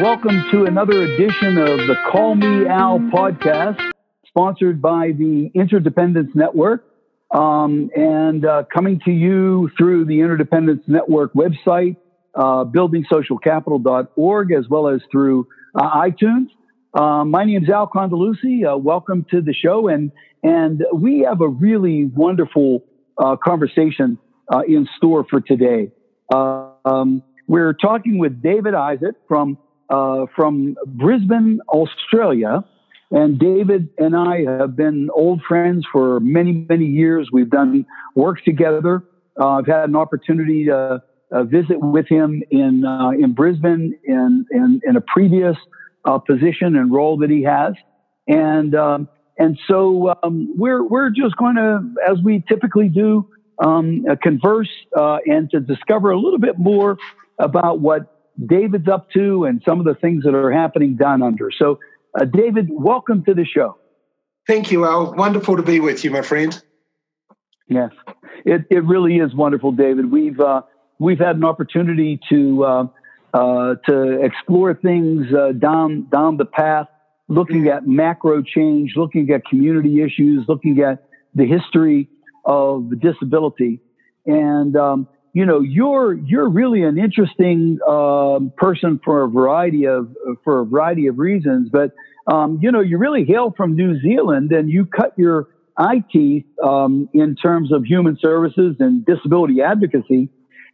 welcome to another edition of the Call Me Al podcast, sponsored by the Interdependence Network, um, and uh, coming to you through the Interdependence Network website, uh, buildingsocialcapital.org, as well as through uh, iTunes. Uh, my name is Al Condeluci. Uh, welcome to the show, and and we have a really wonderful uh, conversation in store for today. Um, we're talking with David Isaac from uh, from Brisbane, Australia. And David and I have been old friends for many, many years. We've done work together. Uh, I've had an opportunity to uh, visit with him in uh, in Brisbane in in, in a previous uh, position and role that he has, and um, and so um, we're we're just going to, as we typically do, um, converse and to discover a little bit more about what David's up to and some of the things that are happening down under. So, uh, David, welcome to the show. Thank you, Al. Wonderful to be with you, my friend. Yes, it, it really is wonderful, David. We've uh, we've had an opportunity to uh, uh to explore things uh, down down the path, looking at macro change, looking at community issues, looking at the history of disability, and um, you know, you're you're really an interesting um, person for a variety of for a variety of reasons. But um, you know, you really hail from New Zealand, and you cut your eye teeth um, in terms of human services and disability advocacy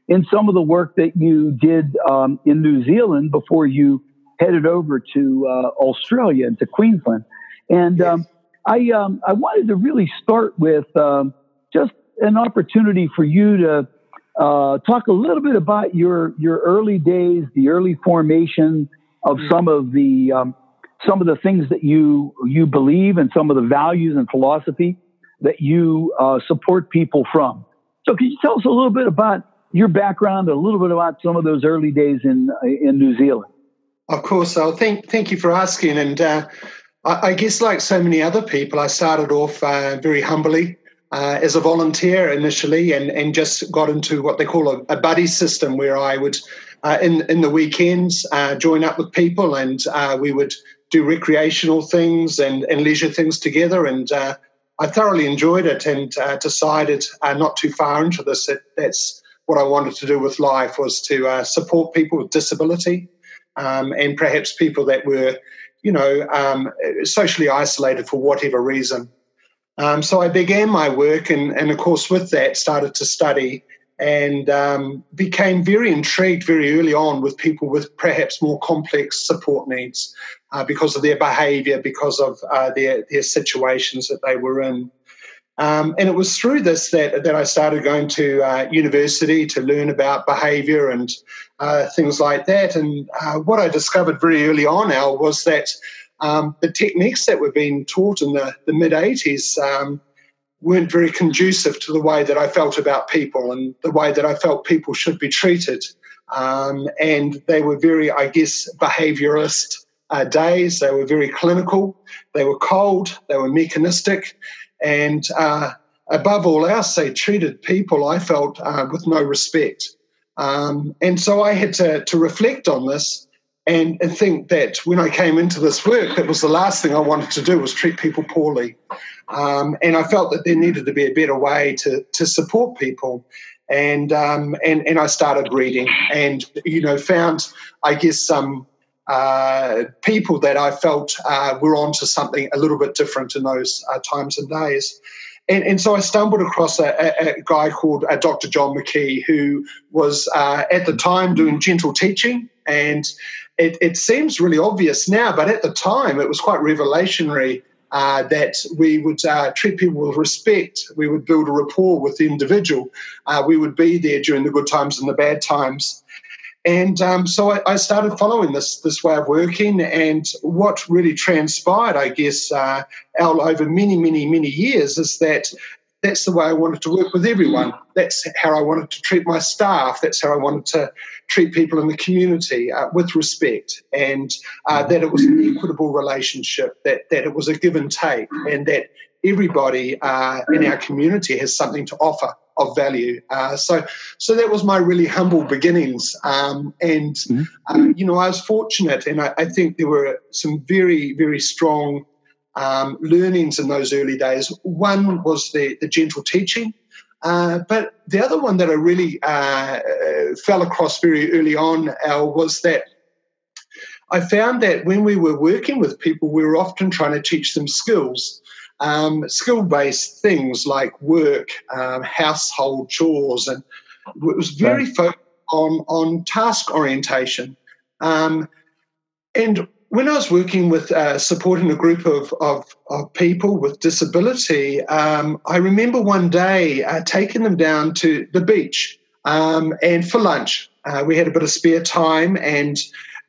in some of the work that you did um, in New Zealand before you headed over to uh, Australia and to Queensland. And yes. Um, I um, I wanted to really start with just an opportunity for you to uh, talk a little bit about your your early days, the early formation of mm-hmm. some of the um, some of the things that you you believe and some of the values and philosophy that you uh, support people from. So, can you tell us a little bit about your background, a little bit about some of those early days in in New Zealand? Of course, I'll thank thank you for asking. And uh, I, I, guess, like so many other people, I started off uh, very humbly uh, as a volunteer initially and, and just got into what they call a, a buddy system where I would, uh, in, in the weekends, uh, join up with people and uh, we would do recreational things and, and leisure things together. And uh, I thoroughly enjoyed it and uh, decided not too far into this that that's what I wanted to do with life was to support people with disability um, and perhaps people that were, you know, um, socially isolated for whatever reason. Um, so I began my work, and, and of course, with that, started to study and um, became very intrigued very early on with people with perhaps more complex support needs uh, because of their behavior, because of uh, their, their situations that they were in. Um, and it was through this that, that I started going to uh, university to learn about behavior and uh, things like that. And uh, what I discovered very early on, Al, was that um, the techniques that were being taught in the, the mid 80s um, weren't very conducive to the way that I felt about people and the way that I felt people should be treated. Um, and they were very, I guess, behaviorist uh, days. They were very clinical, they were cold, they were mechanistic, and uh, above all else, they treated people, I felt, uh, with no respect. Um, and so I had to, to reflect on this and, and think that when I came into this work, that was the last thing I wanted to do was treat people poorly. Um, and I felt that there needed to be a better way to, to support people. And, um, and, and I started reading and, you know, found, I guess, some uh, people that I felt uh, were onto something a little bit different in those uh, times and days. And, and, so I stumbled across a, a, a guy called uh, Dr. John McGee, who was uh, at the time doing gentle teaching. And it, it seems really obvious now, but at the time it was quite revelationary uh, that we would uh, treat people with respect. We would build a rapport with the individual. Uh, we would be there during the good times and the bad times. And um, so I, I, started following this this way of working. And what really transpired, I guess, uh, over many, many, many years, is that that's the way I wanted to work with everyone. That's how I wanted to treat my staff. That's how I wanted to treat people in the community uh, with respect, and uh, that it was an equitable relationship. That that it was a give and take, and that everybody uh, in our community has something to offer of value. Uh, so, so that was my really humble beginnings. Um, and mm-hmm. uh, you know, I was fortunate, and I, I, think there were some very, very strong um, learnings in those early days. One was the the gentle teaching. Uh, but the other one that I really uh, fell across very early on, Al, was that I found that when we were working with people, we were often trying to teach them skills, um, skill based things like work, um, household chores, and it was very right. focused on, on task orientation. Um, and when I was working with uh, supporting a group of, of, of people with disability, um, I remember one day uh, taking them down to the beach um, and for lunch. Uh, we had a bit of spare time, and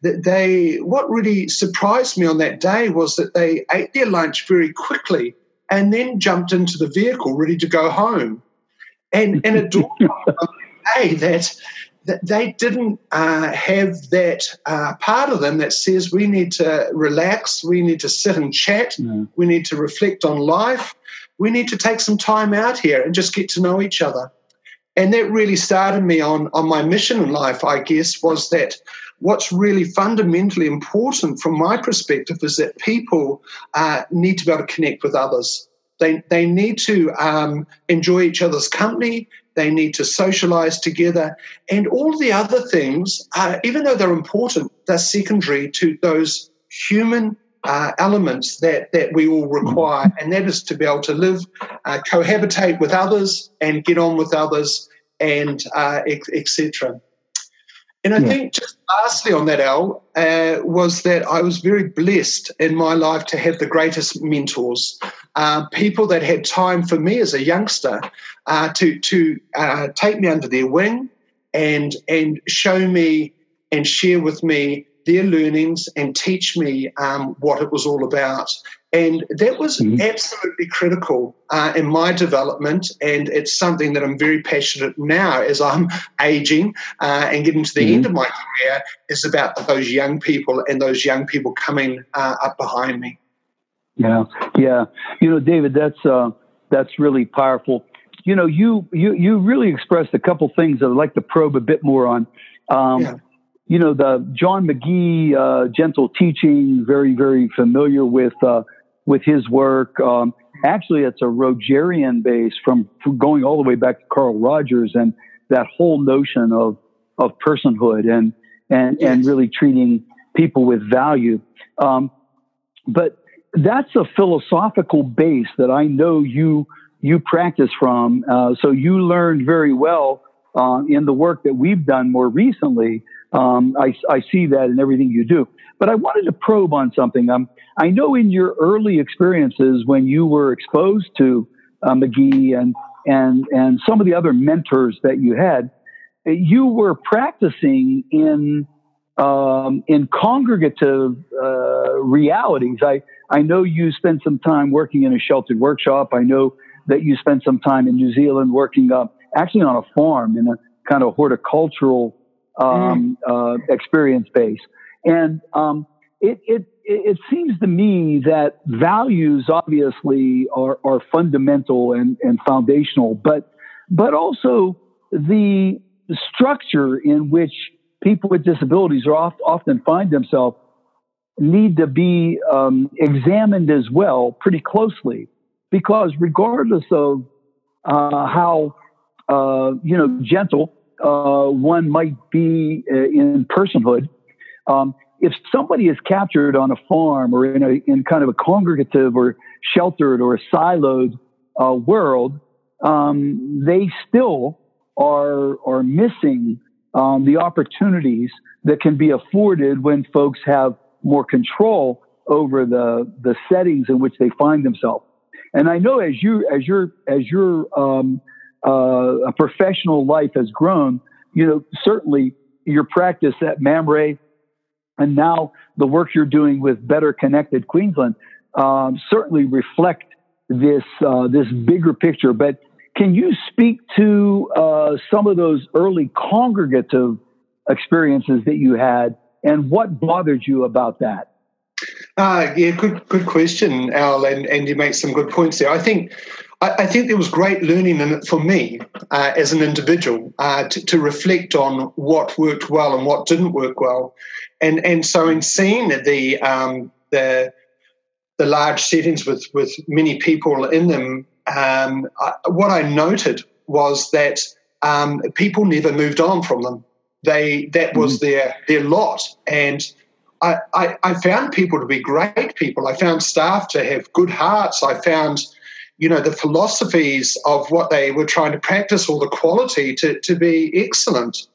they what really surprised me on that day was that they ate their lunch very quickly and then jumped into the vehicle ready to go home. And and it dawned on me that that they didn't uh, have that uh, part of them that says we need to relax, we need to sit and chat, mm. we need to reflect on life, we need to take some time out here and just get to know each other. And that really started me on, on my mission in life, I guess, was that what's really fundamentally important from my perspective is that people uh, need to be able to connect with others. They, they need to um, enjoy each other's company they need to socialize together. And all the other things, even though they're important, they're secondary to those human uh, elements that, that we all require. And that is to be able to live, uh, cohabitate with others, and get on with others, and uh, etc. And I yeah. think just lastly on that, Al, uh, was that I was very blessed in my life to have the greatest mentors, uh, people that had time for me as a youngster uh, to to uh, take me under their wing and and show me and share with me their learnings and teach me um, what it was all about. And that was mm-hmm. absolutely critical uh, in my development. And it's something that I'm very passionate now as I'm aging uh, and getting to the mm-hmm. end of my career is about those young people and those young people coming uh, up behind me. Yeah, yeah. You know, David, that's uh, that's really powerful. You know, you you you really expressed a couple things that I'd like to probe a bit more on. Um, yeah you know, the John McGee, uh, gentle teaching, very, very familiar with, uh, with his work. Um, actually, it's a Rogerian base from, from, going all the way back to Carl Rogers and that whole notion of, of personhood and, and, and really treating people with value. Um, but that's a philosophical base that I know you, you practice from. Uh, so you learned very well, uh, in the work that we've done more recently um, I, I, see that in everything you do. But I wanted to probe on something. Um, I know in your early experiences when you were exposed to uh, McGee and, and, and some of the other mentors that you had, you were practicing in, um, in congregative uh, realities. I, I know you spent some time working in a sheltered workshop. I know that you spent some time in New Zealand working uh, actually on a farm in a kind of horticultural um, mm. uh, experience base. And um, it, it, it seems to me that values obviously are, are fundamental and, and foundational, but, but also the structure in which people with disabilities are oft, often find themselves need to be um, examined as well pretty closely because regardless of uh, how uh, you know gentle uh, one might be uh, in personhood. Um, if somebody is captured on a farm or in a in kind of a congregative or sheltered or siloed uh, world, um, they still are are missing um, the opportunities that can be afforded when folks have more control over the the settings in which they find themselves. And I know as you as your as your um, uh, a professional life has grown, you know, certainly your practice at MAMRE and now the work you're doing with Better Connected Queensland um, certainly reflect this uh, this bigger picture. But can you speak to uh, some of those early congregative experiences that you had, and what bothered you about that? Uh, yeah, good good question, Al, and, and you make some good points there. I think I, I, think there was great learning in it for me uh, as an individual uh, to, to, reflect on what worked well and what didn't work well, and and so in seeing the um, the the large settings with with many people in them, um, I, what I noted was that um, people never moved on from them. They that was mm. their their lot, and I, I, I found people to be great people. I found staff to have good hearts. I found you know, the philosophies of what they were trying to practice or the quality to, to be excellent.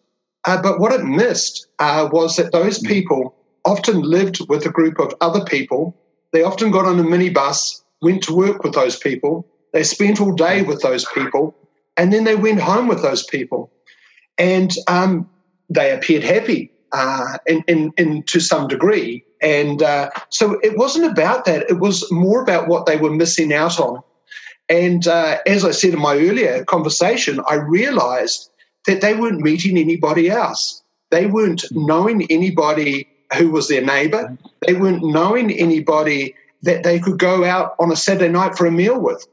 Uh, but what it missed uh, was that those mm. people often lived with a group of other people. They often got on a minibus, went to work with those people. They spent all day with those people, and then they went home with those people. And um, they appeared happy uh, in, in, in, to some degree. And uh, so it wasn't about that. It was more about what they were missing out on and uh, as I said in my earlier conversation, I realized that they weren't meeting anybody else. They weren't knowing anybody who was their neighbor. They weren't knowing anybody that they could go out on a Saturday night for a meal with.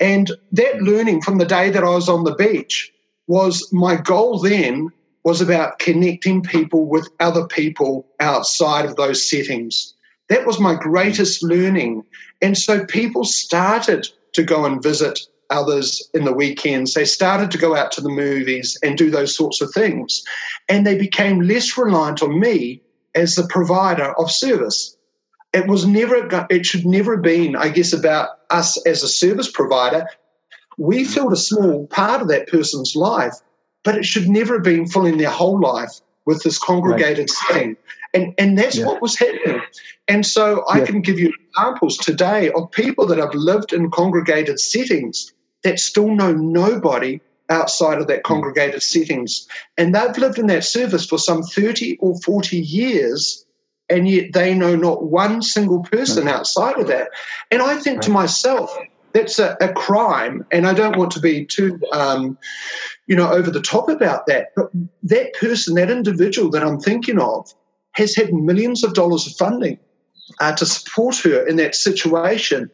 And that learning from the day that I was on the beach was my goal then was about connecting people with other people outside of those settings. That was my greatest learning. And so people started to go and visit others in the weekends. They started to go out to the movies and do those sorts of things. And they became less reliant on me as the provider of service. It was never, it should never have been, I guess, about us as a service provider. We mm-hmm. filled a small part of that person's life, but it should never have been filling their whole life with this congregated right. setting. And, and that's yeah. what was happening. And so I yeah. can give you examples today of people that have lived in congregated settings that still know nobody outside of that mm. congregated settings. And they've lived in that service for some 30 or 40 years, and yet they know not one single person outside of that. And I think right. to myself, that's a, a, crime, and I don't want to be too, um, you know, over the top about that. But that person, that individual that I'm thinking of, has had millions of dollars of funding uh, to support her in that situation,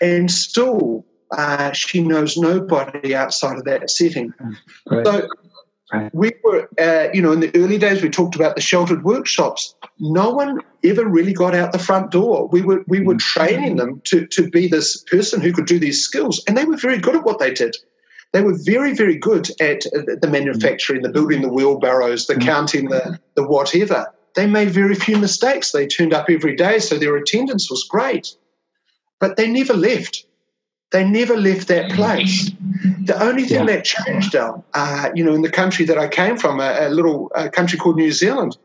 and still uh, she knows nobody outside of that setting. Right. So we were, uh, you know, in the early days we talked about the sheltered workshops. No one ever really got out the front door. We were we were mm-hmm. training them to to be this person who could do these skills, and they were very good at what they did. They were very, very good at the manufacturing, the building the wheelbarrows, the mm-hmm. counting the, the whatever they made very few mistakes. They turned up every day, so their attendance was great. But they never left. They never left that place. The only thing yeah. that changed, uh, you know, in the country that I came from, a, a little a country called New Zealand,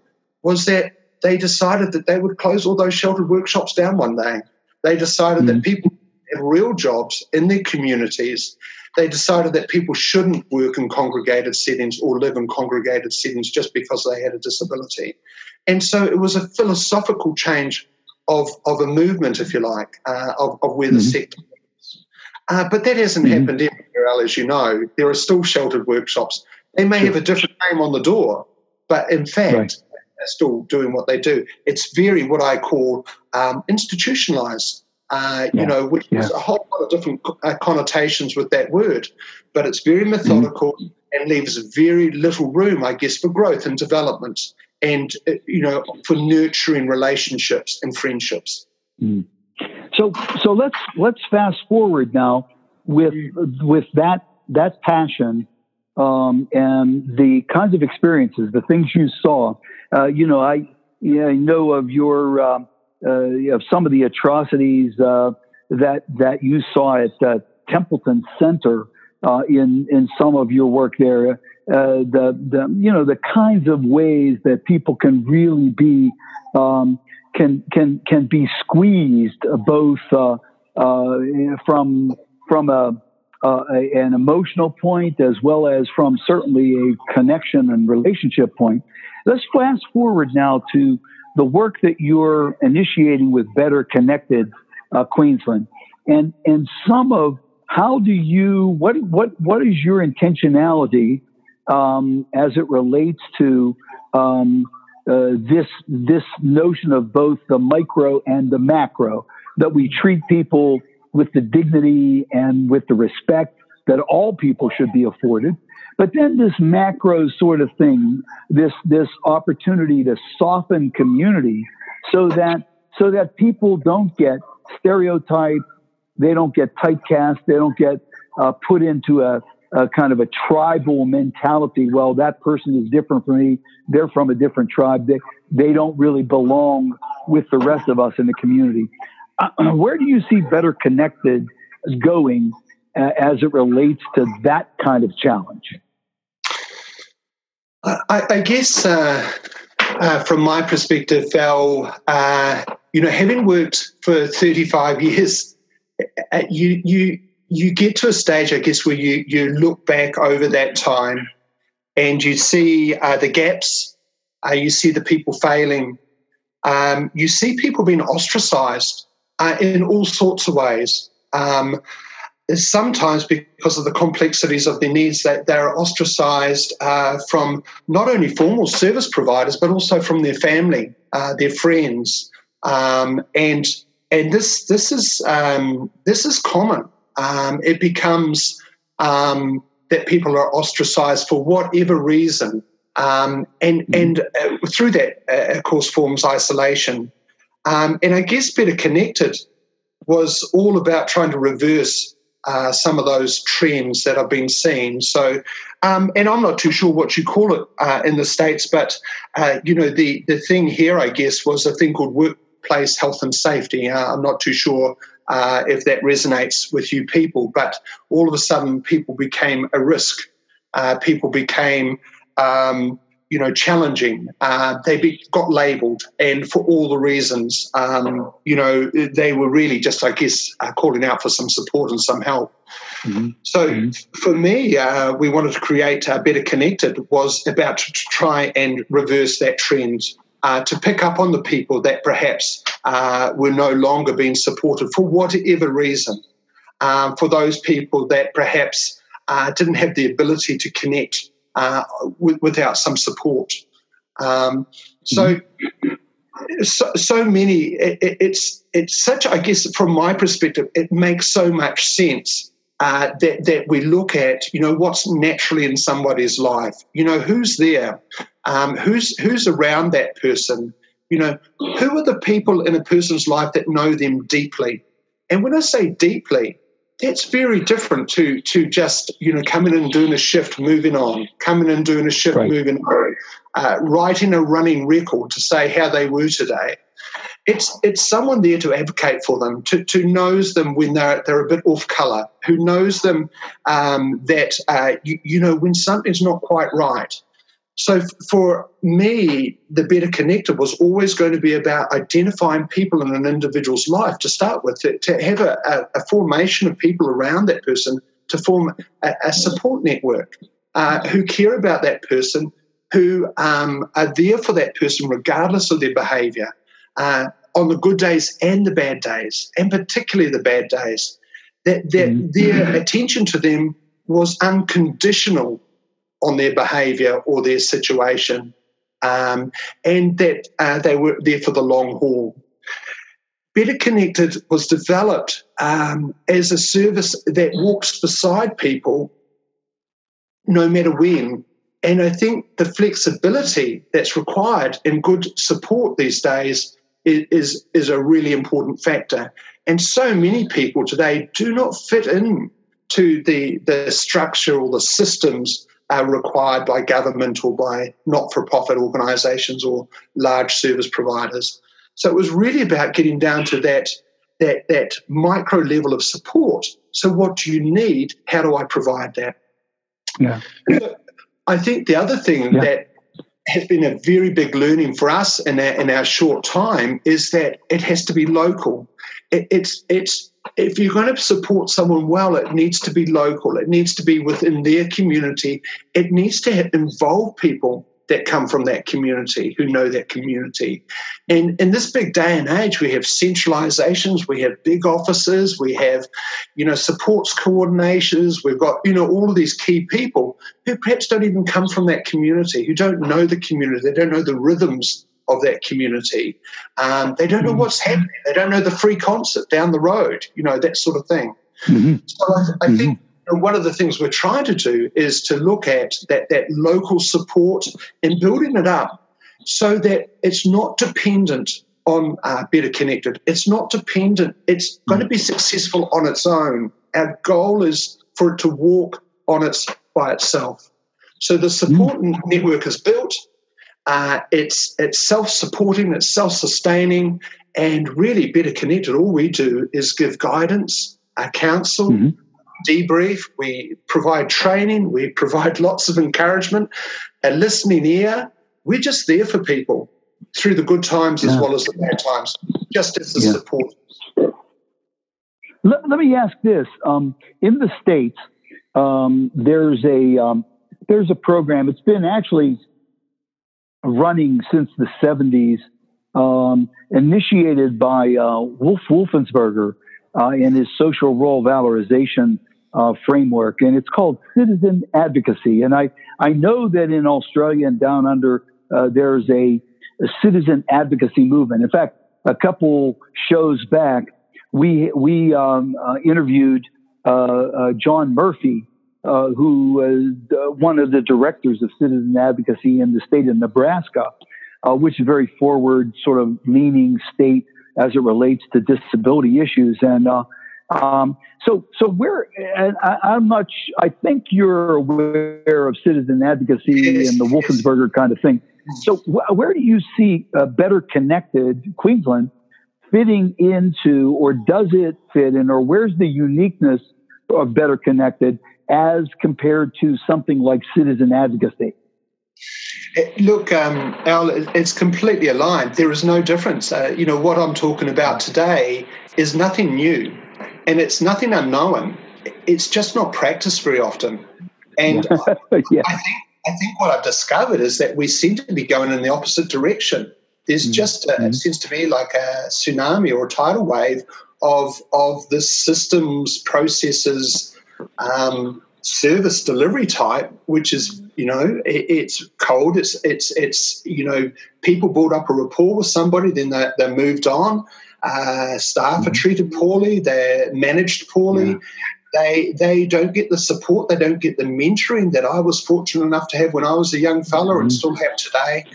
was that they decided that they would close all those sheltered workshops down one day. They decided mm-hmm. that people have real jobs in their communities. They decided that people shouldn't work in congregated settings or live in congregated settings just because they had a disability. And so it was a philosophical change of, of a movement, if you like, uh, of, of where mm-hmm. the sector is. Uh, but that hasn't mm-hmm. happened everywhere, as you know. There are still sheltered workshops. They may sure. have a different name on the door, but in fact, right. they're still doing what they do. It's very what I call um, institutionalized. Uh, yeah. You know, which yeah. a whole lot of different uh, connotations with that word, but it's very mm-hmm. methodical mm-hmm. and leaves very little room, I guess, for growth and development and uh, you know for nurturing relationships and friendships. Mm. So so let's let's fast forward now with with that that passion um, and the kinds of experiences, the things you saw. Uh, you know, I I know of your uh, of some of the atrocities uh, that that you saw at uh, Templeton Center in in some of your work there uh, the, the, you know, the kinds of ways that people can really be, um, can, can, can be squeezed both, uh, uh, from, from a, uh, a, an emotional point as well as from certainly a connection and relationship point. Let's fast forward now to the work that you're initiating with Better Connected uh, Queensland, and and some of how do you what what what is your intentionality um, as it relates to um, uh, this this notion of both the micro and the macro that we treat people with the dignity and with the respect that all people should be afforded. But then this macro sort of thing, this this opportunity to soften community so that so that people don't get stereotyped, they don't get typecast, they don't get uh, put into a, a, kind of a tribal mentality. Well, that person is different from me; they're from a different tribe. They they don't really belong with the rest of us in the community. Uh, where do you see Better Connected going uh, as it relates to that kind of challenge? I, I guess uh, uh, from my perspective, Val, uh, you know, having worked for 35 years, uh, you you you get to a stage, I guess, where you you look back over that time and you see uh, the gaps, uh, you see the people failing, um, you see people being ostracized in all sorts of ways. Um, sometimes because of the complexities of their needs that they're ostracized uh, from not only formal service providers but also from their family uh, their friends. Um, and and this this is um, this is common. Um, it becomes um, that people are ostracized for whatever reason. Um, and mm-hmm. and uh, through that uh, of course forms isolation. Um, and I guess better connected was all about trying to reverse uh, some of those trends that have been seen. So, um, and I'm not too sure what you call it uh, in the states, but uh, you know, the the thing here, I guess, was a thing called workplace health and safety. Uh, I'm not too sure. Uh, if that resonates with you people, but all of a sudden people became a risk. people became um, you know, challenging. Uh, they be, got labelled, and for all the reasons, um, you know, they were really just, I guess, uh, calling out for some support and some help. Mm-hmm. So mm-hmm. for me, uh, we wanted to create a Better Connected was about to try and reverse that trend. Uh, to pick up on the people that perhaps uh, were no longer being supported for whatever reason, um, for those people that perhaps uh, didn't have the ability to connect uh, w- without some support. Um, so, mm-hmm. so, so many. It, it's it's such. I guess from my perspective, it makes so much sense uh, that that we look at. You know what's naturally in somebody's life. You know who's there, um, who's who's around that person. You know who are the people in a person's life that know them deeply. And when I say deeply, that's very different to to just you know coming and doing a shift, moving on, coming and doing a shift, right. moving on, uh, writing a running record to say how they were today. It's it's someone there to advocate for them, to to knows them when they're they're a bit off color, who knows them um, that uh, you, you know when something's not quite right, so for me, the better connector was always going to be about identifying people in an individual's life to start with, to, to have a, a, formation of people around that person to form a, a support network uh, who care about that person, who um, are there for that person regardless of their behavior uh, on the good days and the bad days, and particularly the bad days. That, that mm-hmm. their attention to them was unconditional on their behaviour or their situation, um, and that uh, they were there for the long haul. Better Connected was developed um, as a service that walks beside people no matter when. And I think the flexibility that's required in good support these days is, is, a really important factor. And so many people today do not fit in to the, the structure or the systems are required by government or by not for profit organisations or large service providers. So it was really about getting down to that, that, that micro level of support. So, what do you need? How do I provide that? Yeah. I think the other thing yeah. that has been a very big learning for us in our, in our short time is that it has to be local. It, it's, it's if you're going to support someone well, it needs to be local. It needs to be within their community. It needs to involve people that come from that community who know that community. And in this big day and age, we have centralizations, we have big offices, we have, you know, supports coordinators, we've got, you know, all of these key people who perhaps don't even come from that community, who don't know the community, they don't know the rhythms of that community. Um, they don't know mm-hmm. what's happening. They don't know the free concert down the road, you know, that sort of thing. Mm-hmm. So I, I mm-hmm. think one of the things we're trying to do is to look at that, that local support and building it up so that it's not dependent on uh, Better Connected. It's not dependent. It's going to be successful on its own. Our goal is for it to walk on its by itself. So the support mm. network is built. Uh, it's it's self-supporting. It's self-sustaining, and really better connected. All we do is give guidance, uh, counsel, mm-hmm. debrief. We provide training. We provide lots of encouragement, a listening ear. We're just there for people through the good times yeah. as well as the bad times, just as a yeah. support. Let, let, me ask this: um, in the states, um, there's a um, there's a program. It's been actually running since the 70s, um, initiated by uh, Wolf Wolfensberger uh, in his social role valorization uh, framework, and it's called citizen advocacy. And I I know that in Australia and down under uh, there's a a citizen advocacy movement. In fact, a couple shows back, we we um, uh, interviewed uh, uh, John Murphy, uh, who was one of the directors of citizen advocacy in the state of Nebraska, uh, which is very forward, sort of leaning state as it relates to disability issues. And uh, um, so, so where, and I, am not, I think you're aware of citizen advocacy and the Wolfensberger kind of thing. So, wh- where do you see uh, better connected Queensland fitting into, or does it fit in, or where's the uniqueness of better connected as compared to something like citizen advocacy? Look, um, Al, it's completely aligned. There is no difference. Uh, you know, what I'm talking about today is nothing new and it's nothing unknown. It's just not practiced very often. And yeah. I think I think what I've discovered is that we seem to be going in the opposite direction. There's mm-hmm. just a, it seems to me like a tsunami or a tidal wave of of the systems, processes, um, service delivery type, which is you know it, it's cold. It's it's it's you know people build up a rapport with somebody, then they they moved on. Uh, staff mm-hmm. are treated poorly. They're managed poorly. Yeah. They they don't get the support. They don't get the mentoring that I was fortunate enough to have when I was a young fella mm-hmm. and still have today.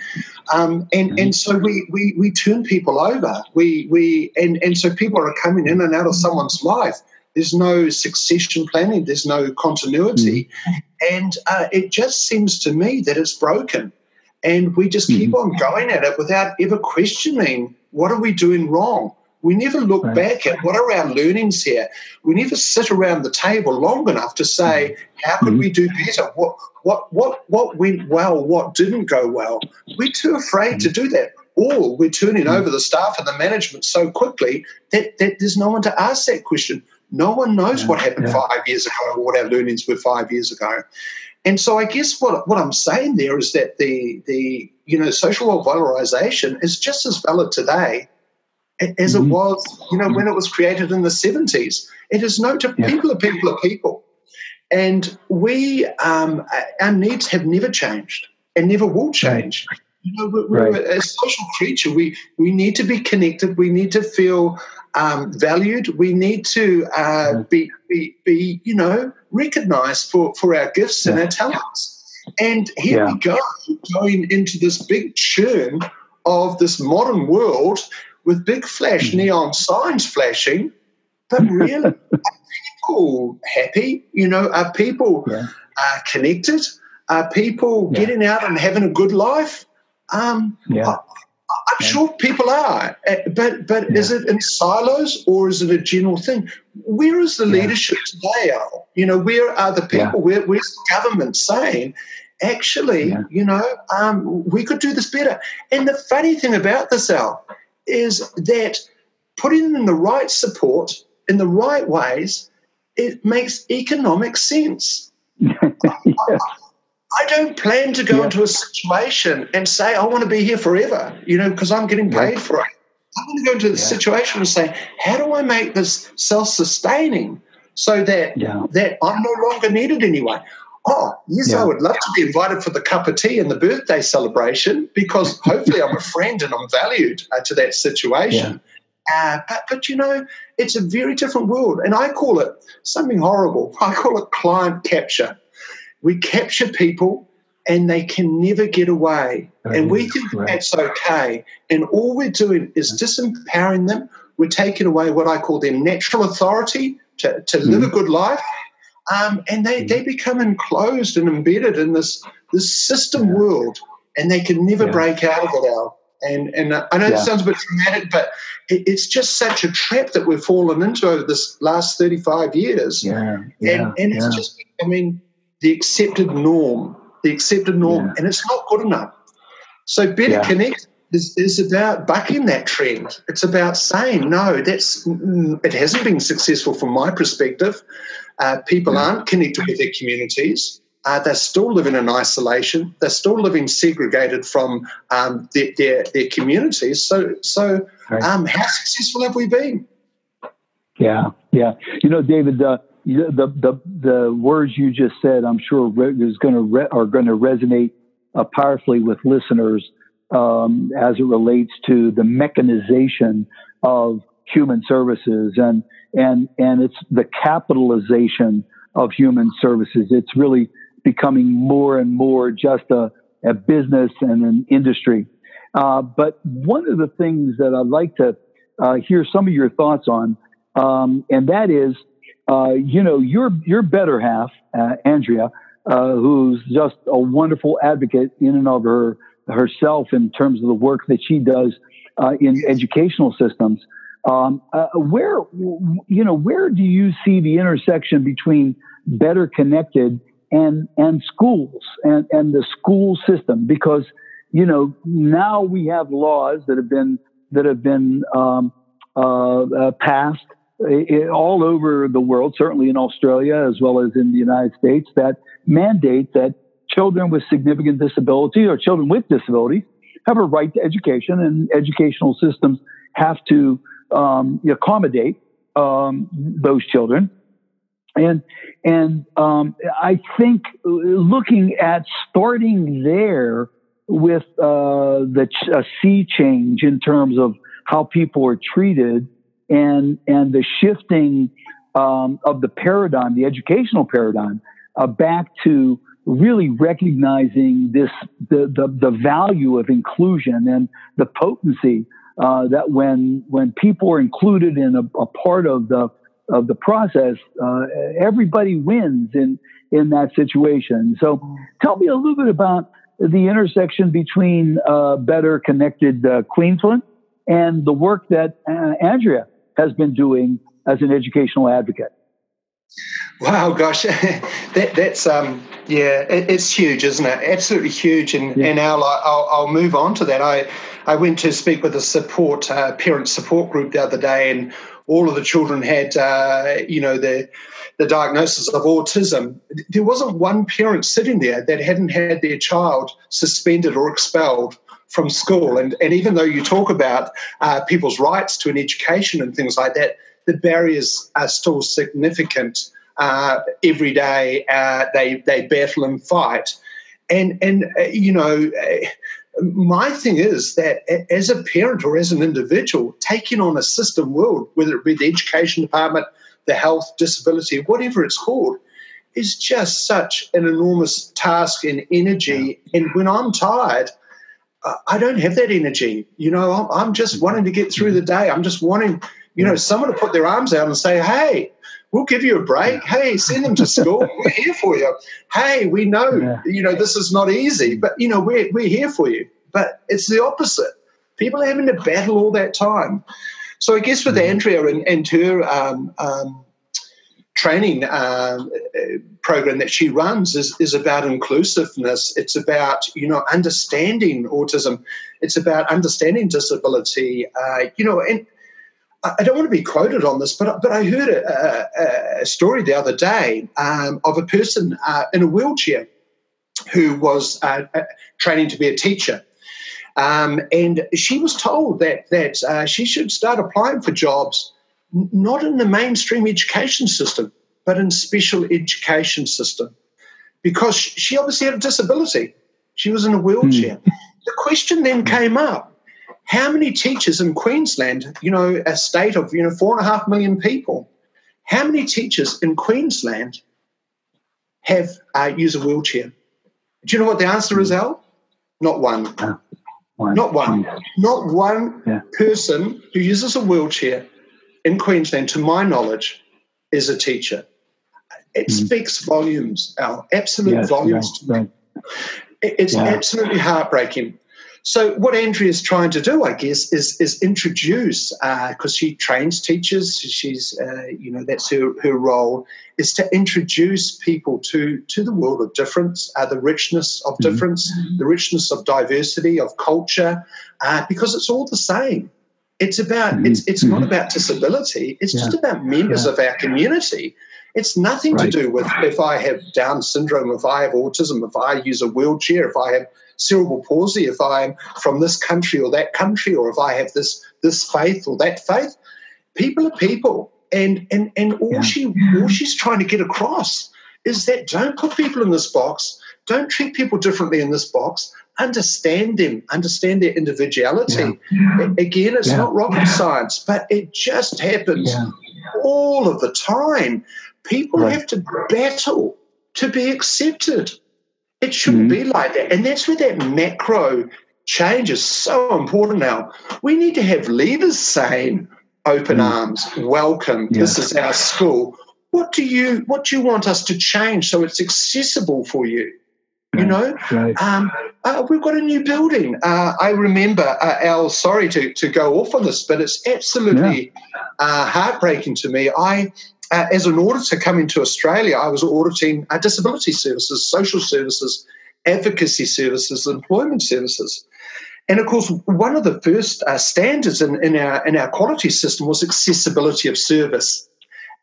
Um, and mm-hmm. and so we, we we turn people over. We we and and so people are coming in and out of someone's life. There's no succession planning. There's no continuity, mm-hmm. and uh, it just seems to me that it's broken. And we just keep mm-hmm. on going at it without ever questioning what are we doing wrong we never look right. back at what are our learnings here. We never sit around the table long enough to say, how could mm-hmm. we do better? What what what what went well? What didn't go well? We're too afraid mm-hmm. to do that. Or we're turning mm-hmm. over the staff and the management so quickly that, that there's no one to ask that question. No one knows yeah. what happened yeah. five years ago or what our learnings were five years ago. And so I guess what, what I'm saying there is that the the you know social role valorization is just as valid today as mm-hmm. it was, you know, when it was created in the 70s. It is no different. Yeah. People are people are people. And we, um, our needs have never changed and never will change. You know, we're, we're a social creature. We, we need to be connected. We need to feel um, valued. We need to uh, be, be, be, you know, recognized for, for our gifts yeah. and our talents. And here we go, going into this big churn of this modern world with big flash hmm. neon signs flashing, but really, are people happy? You know, are people yeah. uh, connected? Are people yeah. getting out and having a good life? Um, yeah. I, am yeah. sure people are, uh, but but is it in silos or is it a general thing? Where is the leadership today, Al? You know, where are the people? Where, where's the government saying, actually, you know, um, we could do this better? And the funny thing about this, Al, is that putting in the right support in the right ways, it makes economic sense. yeah. I, I, don't plan to go yeah. into a situation and say, I want to be here forever, you know, because I'm getting paid yeah. for it. I'm going to go into the situation and say, how do I make this self-sustaining so that that I'm no longer needed anyway? Oh, yes, yeah. I would love to be invited for the cup of tea and the birthday celebration because hopefully I'm a friend and I'm valued uh, to that situation. Yeah. Uh, but, but, you know, it's a very different world. And I call it something horrible. I call it client capture. We capture people and they can never get away. and we think that's okay. And all we're doing is disempowering them. We're taking away what I call their natural authority to, to mm-hmm. live a good life. Um, and they, mm-hmm. they become enclosed and embedded in this, this system yeah. world, and they can never yeah. break out of it, Al. And, and I know yeah. it sounds a bit dramatic, but it, it's just such a trap that we've fallen into over this last 35 years. Yeah. And, and it's just, I mean, the accepted norm the accepted norm, yeah. and it's not good enough. So Better yeah. Connect is, is about bucking that trend. It's about saying no. That's mm, it hasn't been successful from my perspective. Uh, people yeah. aren't connected with their communities. Uh, they're still living in isolation. They're still living segregated from um, their, their, their communities. So so right. um, how successful have we been? Yeah, yeah. You know, David. Uh, the the the words you just said, I'm sure is going to re- are going to resonate uh, powerfully with listeners um, as it relates to the mechanization of human services and and and it's the capitalization of human services. It's really becoming more and more just a, a business and an industry. Uh, but one of the things that I'd like to uh, hear some of your thoughts on, um, and that is uh, you know, your your better half, uh, Andrea, uh, who's just a wonderful advocate in and of her herself in terms of the work that she does uh, in educational systems. Um, uh, where you know where do you see the intersection between better connected and and schools and and the school system? Because you know now we have laws that have been that have been um, passed all over the world, certainly in Australia as well as in the United States, that mandate that children with significant disability or children with disabilities have a right to education, and educational systems have to um, accommodate um, those children. And and um, I think looking at starting there with uh, the ch- a sea change in terms of how people are treated and and the shifting um, of the paradigm, the educational paradigm, uh, back to really recognizing this the, the, the value of inclusion and the potency uh, that when when people are included in a, a part of the of the process, uh, everybody wins in in that situation. So, tell me a little bit about the intersection between uh, better connected uh, Queensland and the work that uh, Andrea has been doing as an educational advocate? Wow, gosh, that, that's um, yeah, it, it's huge, isn't it? Absolutely huge. And yeah. and I'll, I'll, I'll move on to that. I I went to speak with a support uh, parent support group the other day, and all of the children had uh, you know the the diagnosis of autism. There wasn't one parent sitting there that hadn't had their child suspended or expelled from school. And, and even though you talk about uh, people's rights to an education and things like that, the barriers are still significant. Uh, every day uh, they, they battle and fight. And, and uh, you know, uh, my thing is that as a parent or as an individual, taking on a system world, whether it be the education department, the health, disability, whatever it's called, is just such an enormous task and energy. And when I'm tired, I don't have that energy. You know, I'm just mm-hmm. wanting to get through the day. I'm just wanting, you know, someone to put their arms out and say, hey, we'll give you a break. Hey, send them to school. we're here for you. Hey, we know, yeah. you know, this is not easy, but, you know, we're, we're here for you. But it's the opposite. People are having to battle all that time. So I guess with mm-hmm. Andrea and, and her um, um, training um, program that she runs is, is about inclusiveness. It's about, you know, understanding autism. It's about understanding disability. Uh, you know, and I don't want to be quoted on this, but, but I heard a, a, a story the other day um, of a person uh, in a wheelchair who was uh, uh training to be a teacher. Um, and she was told that, that uh, she should start applying for jobs not in the mainstream education system, but in special education system. because she obviously had a disability. She was in a wheelchair. Mm. The question then came up how many teachers in Queensland, you know, a state of, you know, four and a half million people, how many teachers in Queensland have uh, use a wheelchair? Do you know what the answer is, Al? Not one. one. Not one. Not one yeah. person who uses a wheelchair in Queensland, to my knowledge, is a teacher. It mm. speaks volumes, Al, absolute yes, volumes. Right, right. It's yeah. absolutely heartbreaking. So what Andrea is trying to do, I guess, is is introduce because uh, she trains teachers. She's uh, you know that's her her role is to introduce people to to the world of difference, uh, the richness of mm-hmm. difference, mm-hmm. the richness of diversity of culture, uh, because it's all the same. It's about mm-hmm. it's it's not mm-hmm. about disability. It's yeah. just about members yeah. of our community. It's nothing right. to do with if I have Down syndrome, if I have autism, if I use a wheelchair, if I have cerebral palsy, if I'm from this country or that country, or if I have this this faith or that faith. People are people, and and and all yeah. she all she's trying to get across is that don't put people in this box. Don't treat people differently in this box. Understand them, understand their individuality. Yeah. Again, it's yeah. not rocket science, but it just happens all of the time. People right. have to battle to be accepted. It shouldn't mm-hmm. be like that. And that's where that macro change is so important now. We need to have leaders saying, open mm-hmm. arms, welcome, yeah. this is our school. What do you what do you want us to change so it's accessible for you? You know, right. um, uh, we've got a new building. Uh, I remember, uh, Al, sorry to, to go off on this, but it's absolutely yeah. Uh, heartbreaking to me. I uh, as an auditor coming to Australia, I was auditing uh, disability services, social services, advocacy services, employment services. And of course, one of the first uh, standards in, in, our, in our quality system was accessibility of service.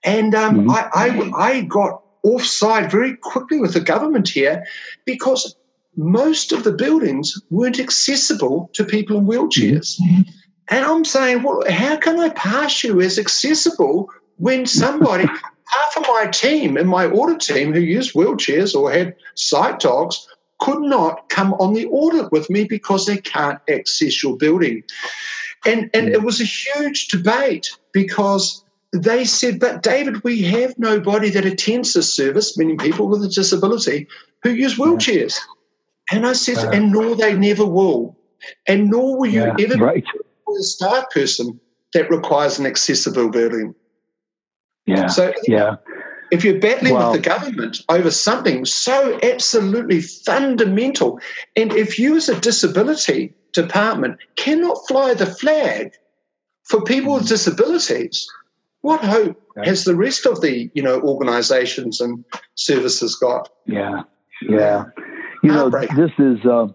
And um, mm-hmm. I, I, I got offside very quickly with the government here because most of the buildings weren't accessible to people in wheelchairs. Mm-hmm. And I'm saying, well, how can I pass you as accessible when somebody, half of my team and my audit team who used wheelchairs or had sight dogs could not come on the audit with me because they can't access your building. And, and it was a huge debate because they said, but David, we have nobody that attends this service, meaning people with a disability, who use wheelchairs. And I said, uh, and nor they never will. And nor will you yeah, ever right. be a staff person that requires an accessible building. Yeah. So yeah. If you're battling well, with the government over something so absolutely fundamental, and if you as a disability department cannot fly the flag for people with mm-hmm. disabilities, what hope has the rest of the you know organisations and services got? Yeah, yeah. You know, this is uh,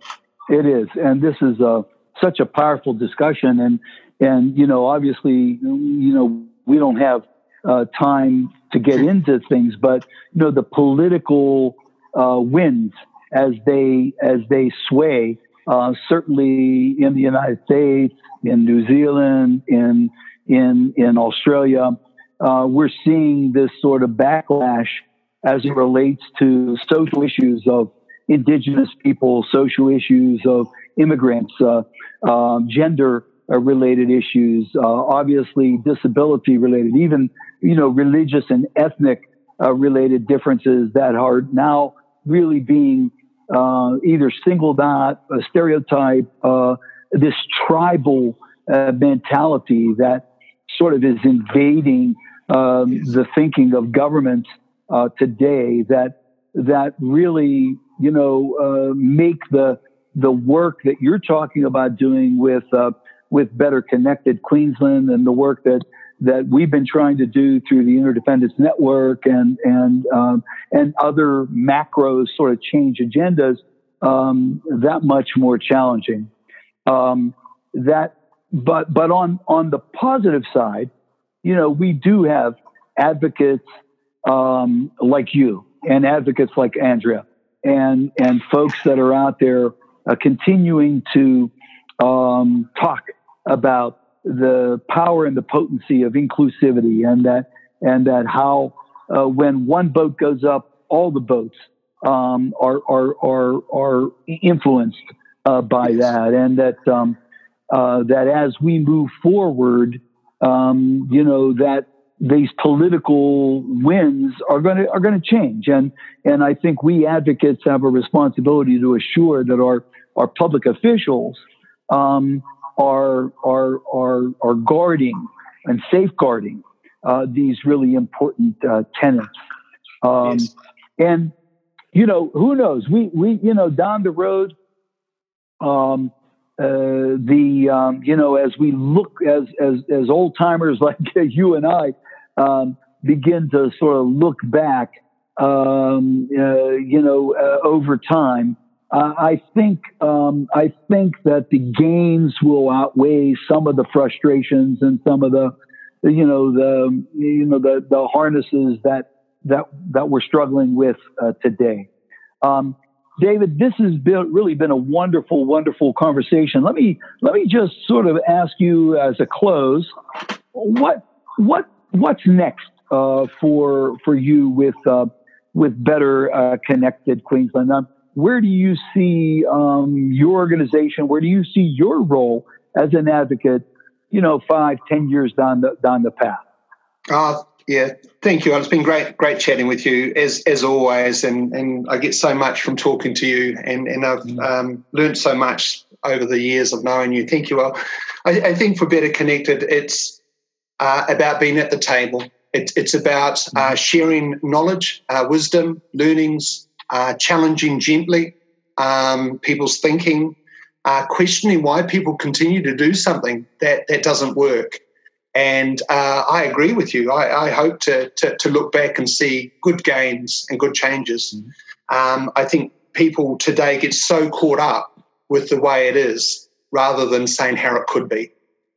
it is, and this is uh, such a powerful discussion, and and you know, obviously, you know, we don't have uh, time to get into things, but you know the political uh, winds as they as they sway. Uh, certainly in the United States, in New Zealand, in in in Australia, uh, we're seeing this sort of backlash as it relates to social issues of indigenous people, social issues of immigrants, uh, uh, gender uh, related issues, uh, obviously disability related, even you know religious and ethnic uh, related differences that are now really being uh, either singled out, a stereotype, uh, this tribal uh, mentality that sort of is invading um, the thinking of governments today. That that really you know make the the work that you're talking about doing with with Better Connected Queensland and the work that that we've been trying to do through the Interdependence Network and and um, and other macro sort of change agendas um, that much more challenging. Um, that, but but on on the positive side, you know, we do have advocates um, like you and advocates like Andrea and and folks that are out there uh, continuing to um, talk about the power and the potency of inclusivity and that and that how uh, when one boat goes up all the boats um, are, are, are, are influenced uh, by that, and that um, uh, that as we move forward, um, you know that these political winds are going to are going to change, and and I think we advocates have a responsibility to assure that our our public officials um, are are are are guarding and safeguarding uh, these really important uh, tenets. Um, yes. And you know, who knows? We we you know down the road, um, uh, the um, you know as we look as as as old timers like you and I um, begin to sort of look back, um, uh, you know, uh, over time. I think um, I think that the gains will outweigh some of the frustrations and some of the, you know, the you know the the harnesses that that that we're struggling with uh, today. Um, David, this has been really been a wonderful, wonderful conversation. Let me let me just sort of ask you as a close, what what what's next uh, for for you with uh, with better uh, connected Queensland? Um, where do you see um, your organization? Where do you see your role as an advocate? You know, five, ten years down the down the path. Uh, yeah, thank you. It's been great, great chatting with you as as always, and and I get so much from talking to you, and and I've mm. um, learned so much over the years of knowing you. Thank you. Well, I, I think for Better Connected, it's uh, about being at the table. It, it's about uh, sharing knowledge, uh, wisdom, learnings, uh, challenging gently um, people's thinking, uh, questioning why people continue to do something that that doesn't work. And uh, I agree with you. I, I hope to, to, to, look back and see good gains and good changes. Mm-hmm. Um, I think people today get so caught up with the way it is rather than saying how it could be.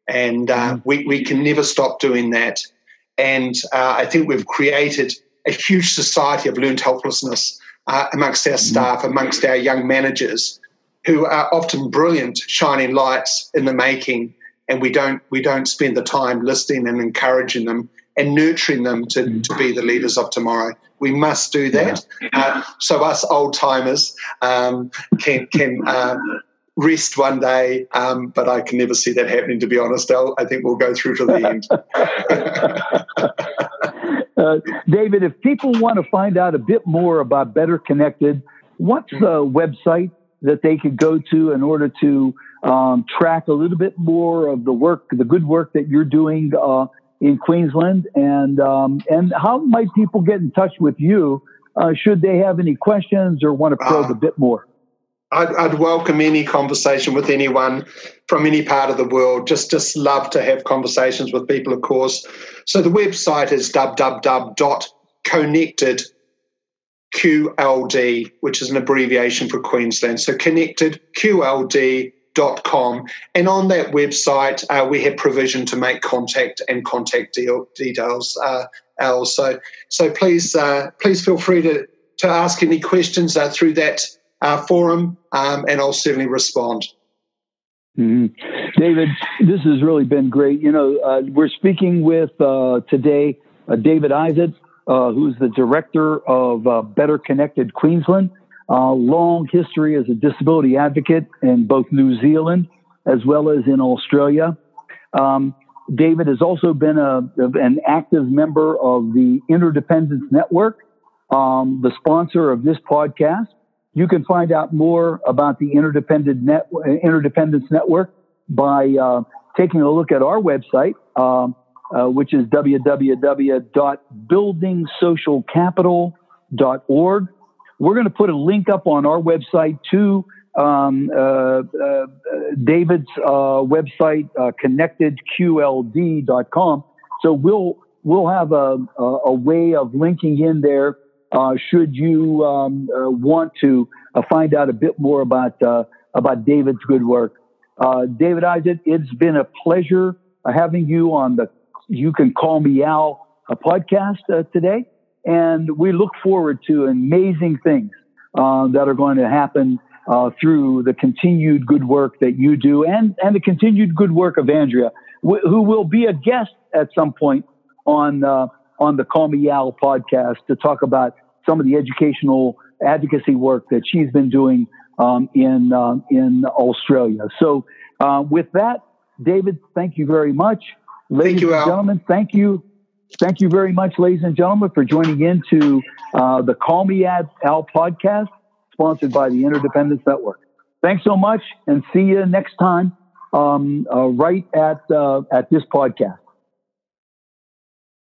And uh, mm-hmm. we, we can never stop doing that. And uh, I think we've created a huge society of learned helplessness uh, amongst our mm-hmm. staff, amongst our young managers, who are often brilliant, shining lights in the making and we don't we don't spend the time listening and encouraging them and nurturing them to, mm. to be the leaders of tomorrow. We must do that. Yeah. Uh, so us old timers um, can can uh, rest one day, um, but I can never see that happening. To be honest, Al, I think we'll go through to the end. uh, David, if people want to find out a bit more about Better Connected, what's the website that they could go to in order to um, track a little bit more of the work, the good work that you're doing uh, in Queensland, and um, and how might people get in touch with you uh, should they have any questions or want to probe uh, a bit more? I'd, I'd, welcome any conversation with anyone from any part of the world. Just just love to have conversations with people, of course. So the website is www.connected QLD, which is an abbreviation for Queensland. So connected QLD com. And on that website, uh, we have provision to make contact and contact deal, details. Uh. So, so please, uh, please feel free to, to ask any questions uh, through that uh, forum, um, and I'll certainly respond. Mm-hmm. David, this has really been great. You know, uh, we're speaking with today David Isaac, who's the director of Better Connected Queensland uh, long history as a disability advocate in both New Zealand as well as in Australia. Um, David has also been a, an active member of the Interdependence Network, um, the sponsor of this podcast. You can find out more about the Interdependent Net, Interdependence Network by uh, taking a look at our website, um, uh, which is www.buildingsocialcapital.org. We're going to put a link up on our website to um, uh, uh, David's uh, website, uh, connectedqld.com. So we'll we'll have a, a, a way of linking in there. Uh, should you um, uh, want to find out a bit more about about David's good work, David Isaac, it's been a pleasure having you on the You Can Call Me Al podcast today. And we look forward to amazing things uh, that are going to happen uh, through the continued good work that you do and, and the continued good work of Andrea, wh- who will be a guest at some point on, uh, on the Call Me Al podcast to talk about some of the educational advocacy work that she's been doing um, in uh, in Australia. So, uh, with that, David, thank you very much, ladies thank you, and gentlemen. Thank you, thank you very much, ladies and gentlemen, for joining in to uh, the Call Me Al podcast, sponsored by the Interdependence Network. Thanks so much, and see you next time um, uh, right at uh, at this podcast.